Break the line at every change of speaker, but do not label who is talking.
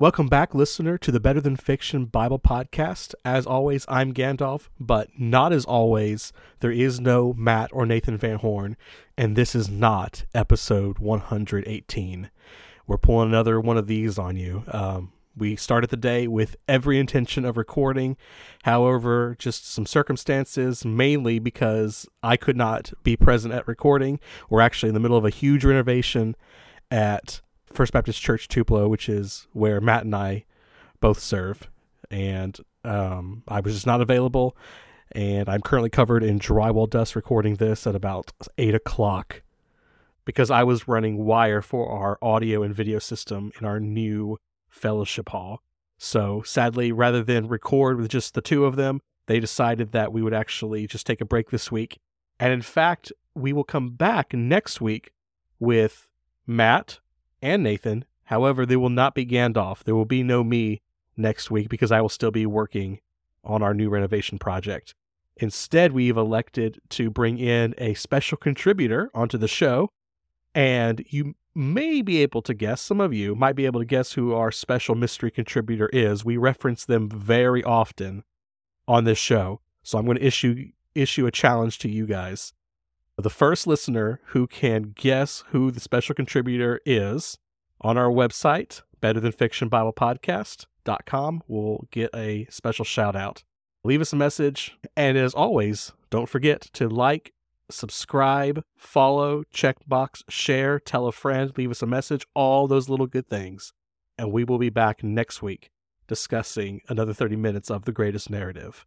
Welcome back, listener, to the Better Than Fiction Bible Podcast. As always, I'm Gandalf, but not as always, there is no Matt or Nathan Van Horn, and this is not episode 118. We're pulling another one of these on you. Um, we started the day with every intention of recording. However, just some circumstances, mainly because I could not be present at recording. We're actually in the middle of a huge renovation at First Baptist Church Tupelo, which is where Matt and I both serve. And um, I was just not available. And I'm currently covered in drywall dust recording this at about 8 o'clock because I was running wire for our audio and video system in our new fellowship hall. So sadly, rather than record with just the two of them, they decided that we would actually just take a break this week. And in fact, we will come back next week with Matt and Nathan. However, there will not be Gandalf. There will be no me next week because I will still be working on our new renovation project. Instead, we've elected to bring in a special contributor onto the show. And you may be able to guess, some of you might be able to guess who our special mystery contributor is. We reference them very often on this show. So I'm going to issue issue a challenge to you guys. The first listener who can guess who the special contributor is on our website, betterthanfictionbiblepodcast.com, will get a special shout out. Leave us a message. And as always, don't forget to like, subscribe, follow, checkbox, share, tell a friend, leave us a message, all those little good things. And we will be back next week discussing another 30 minutes of the greatest narrative.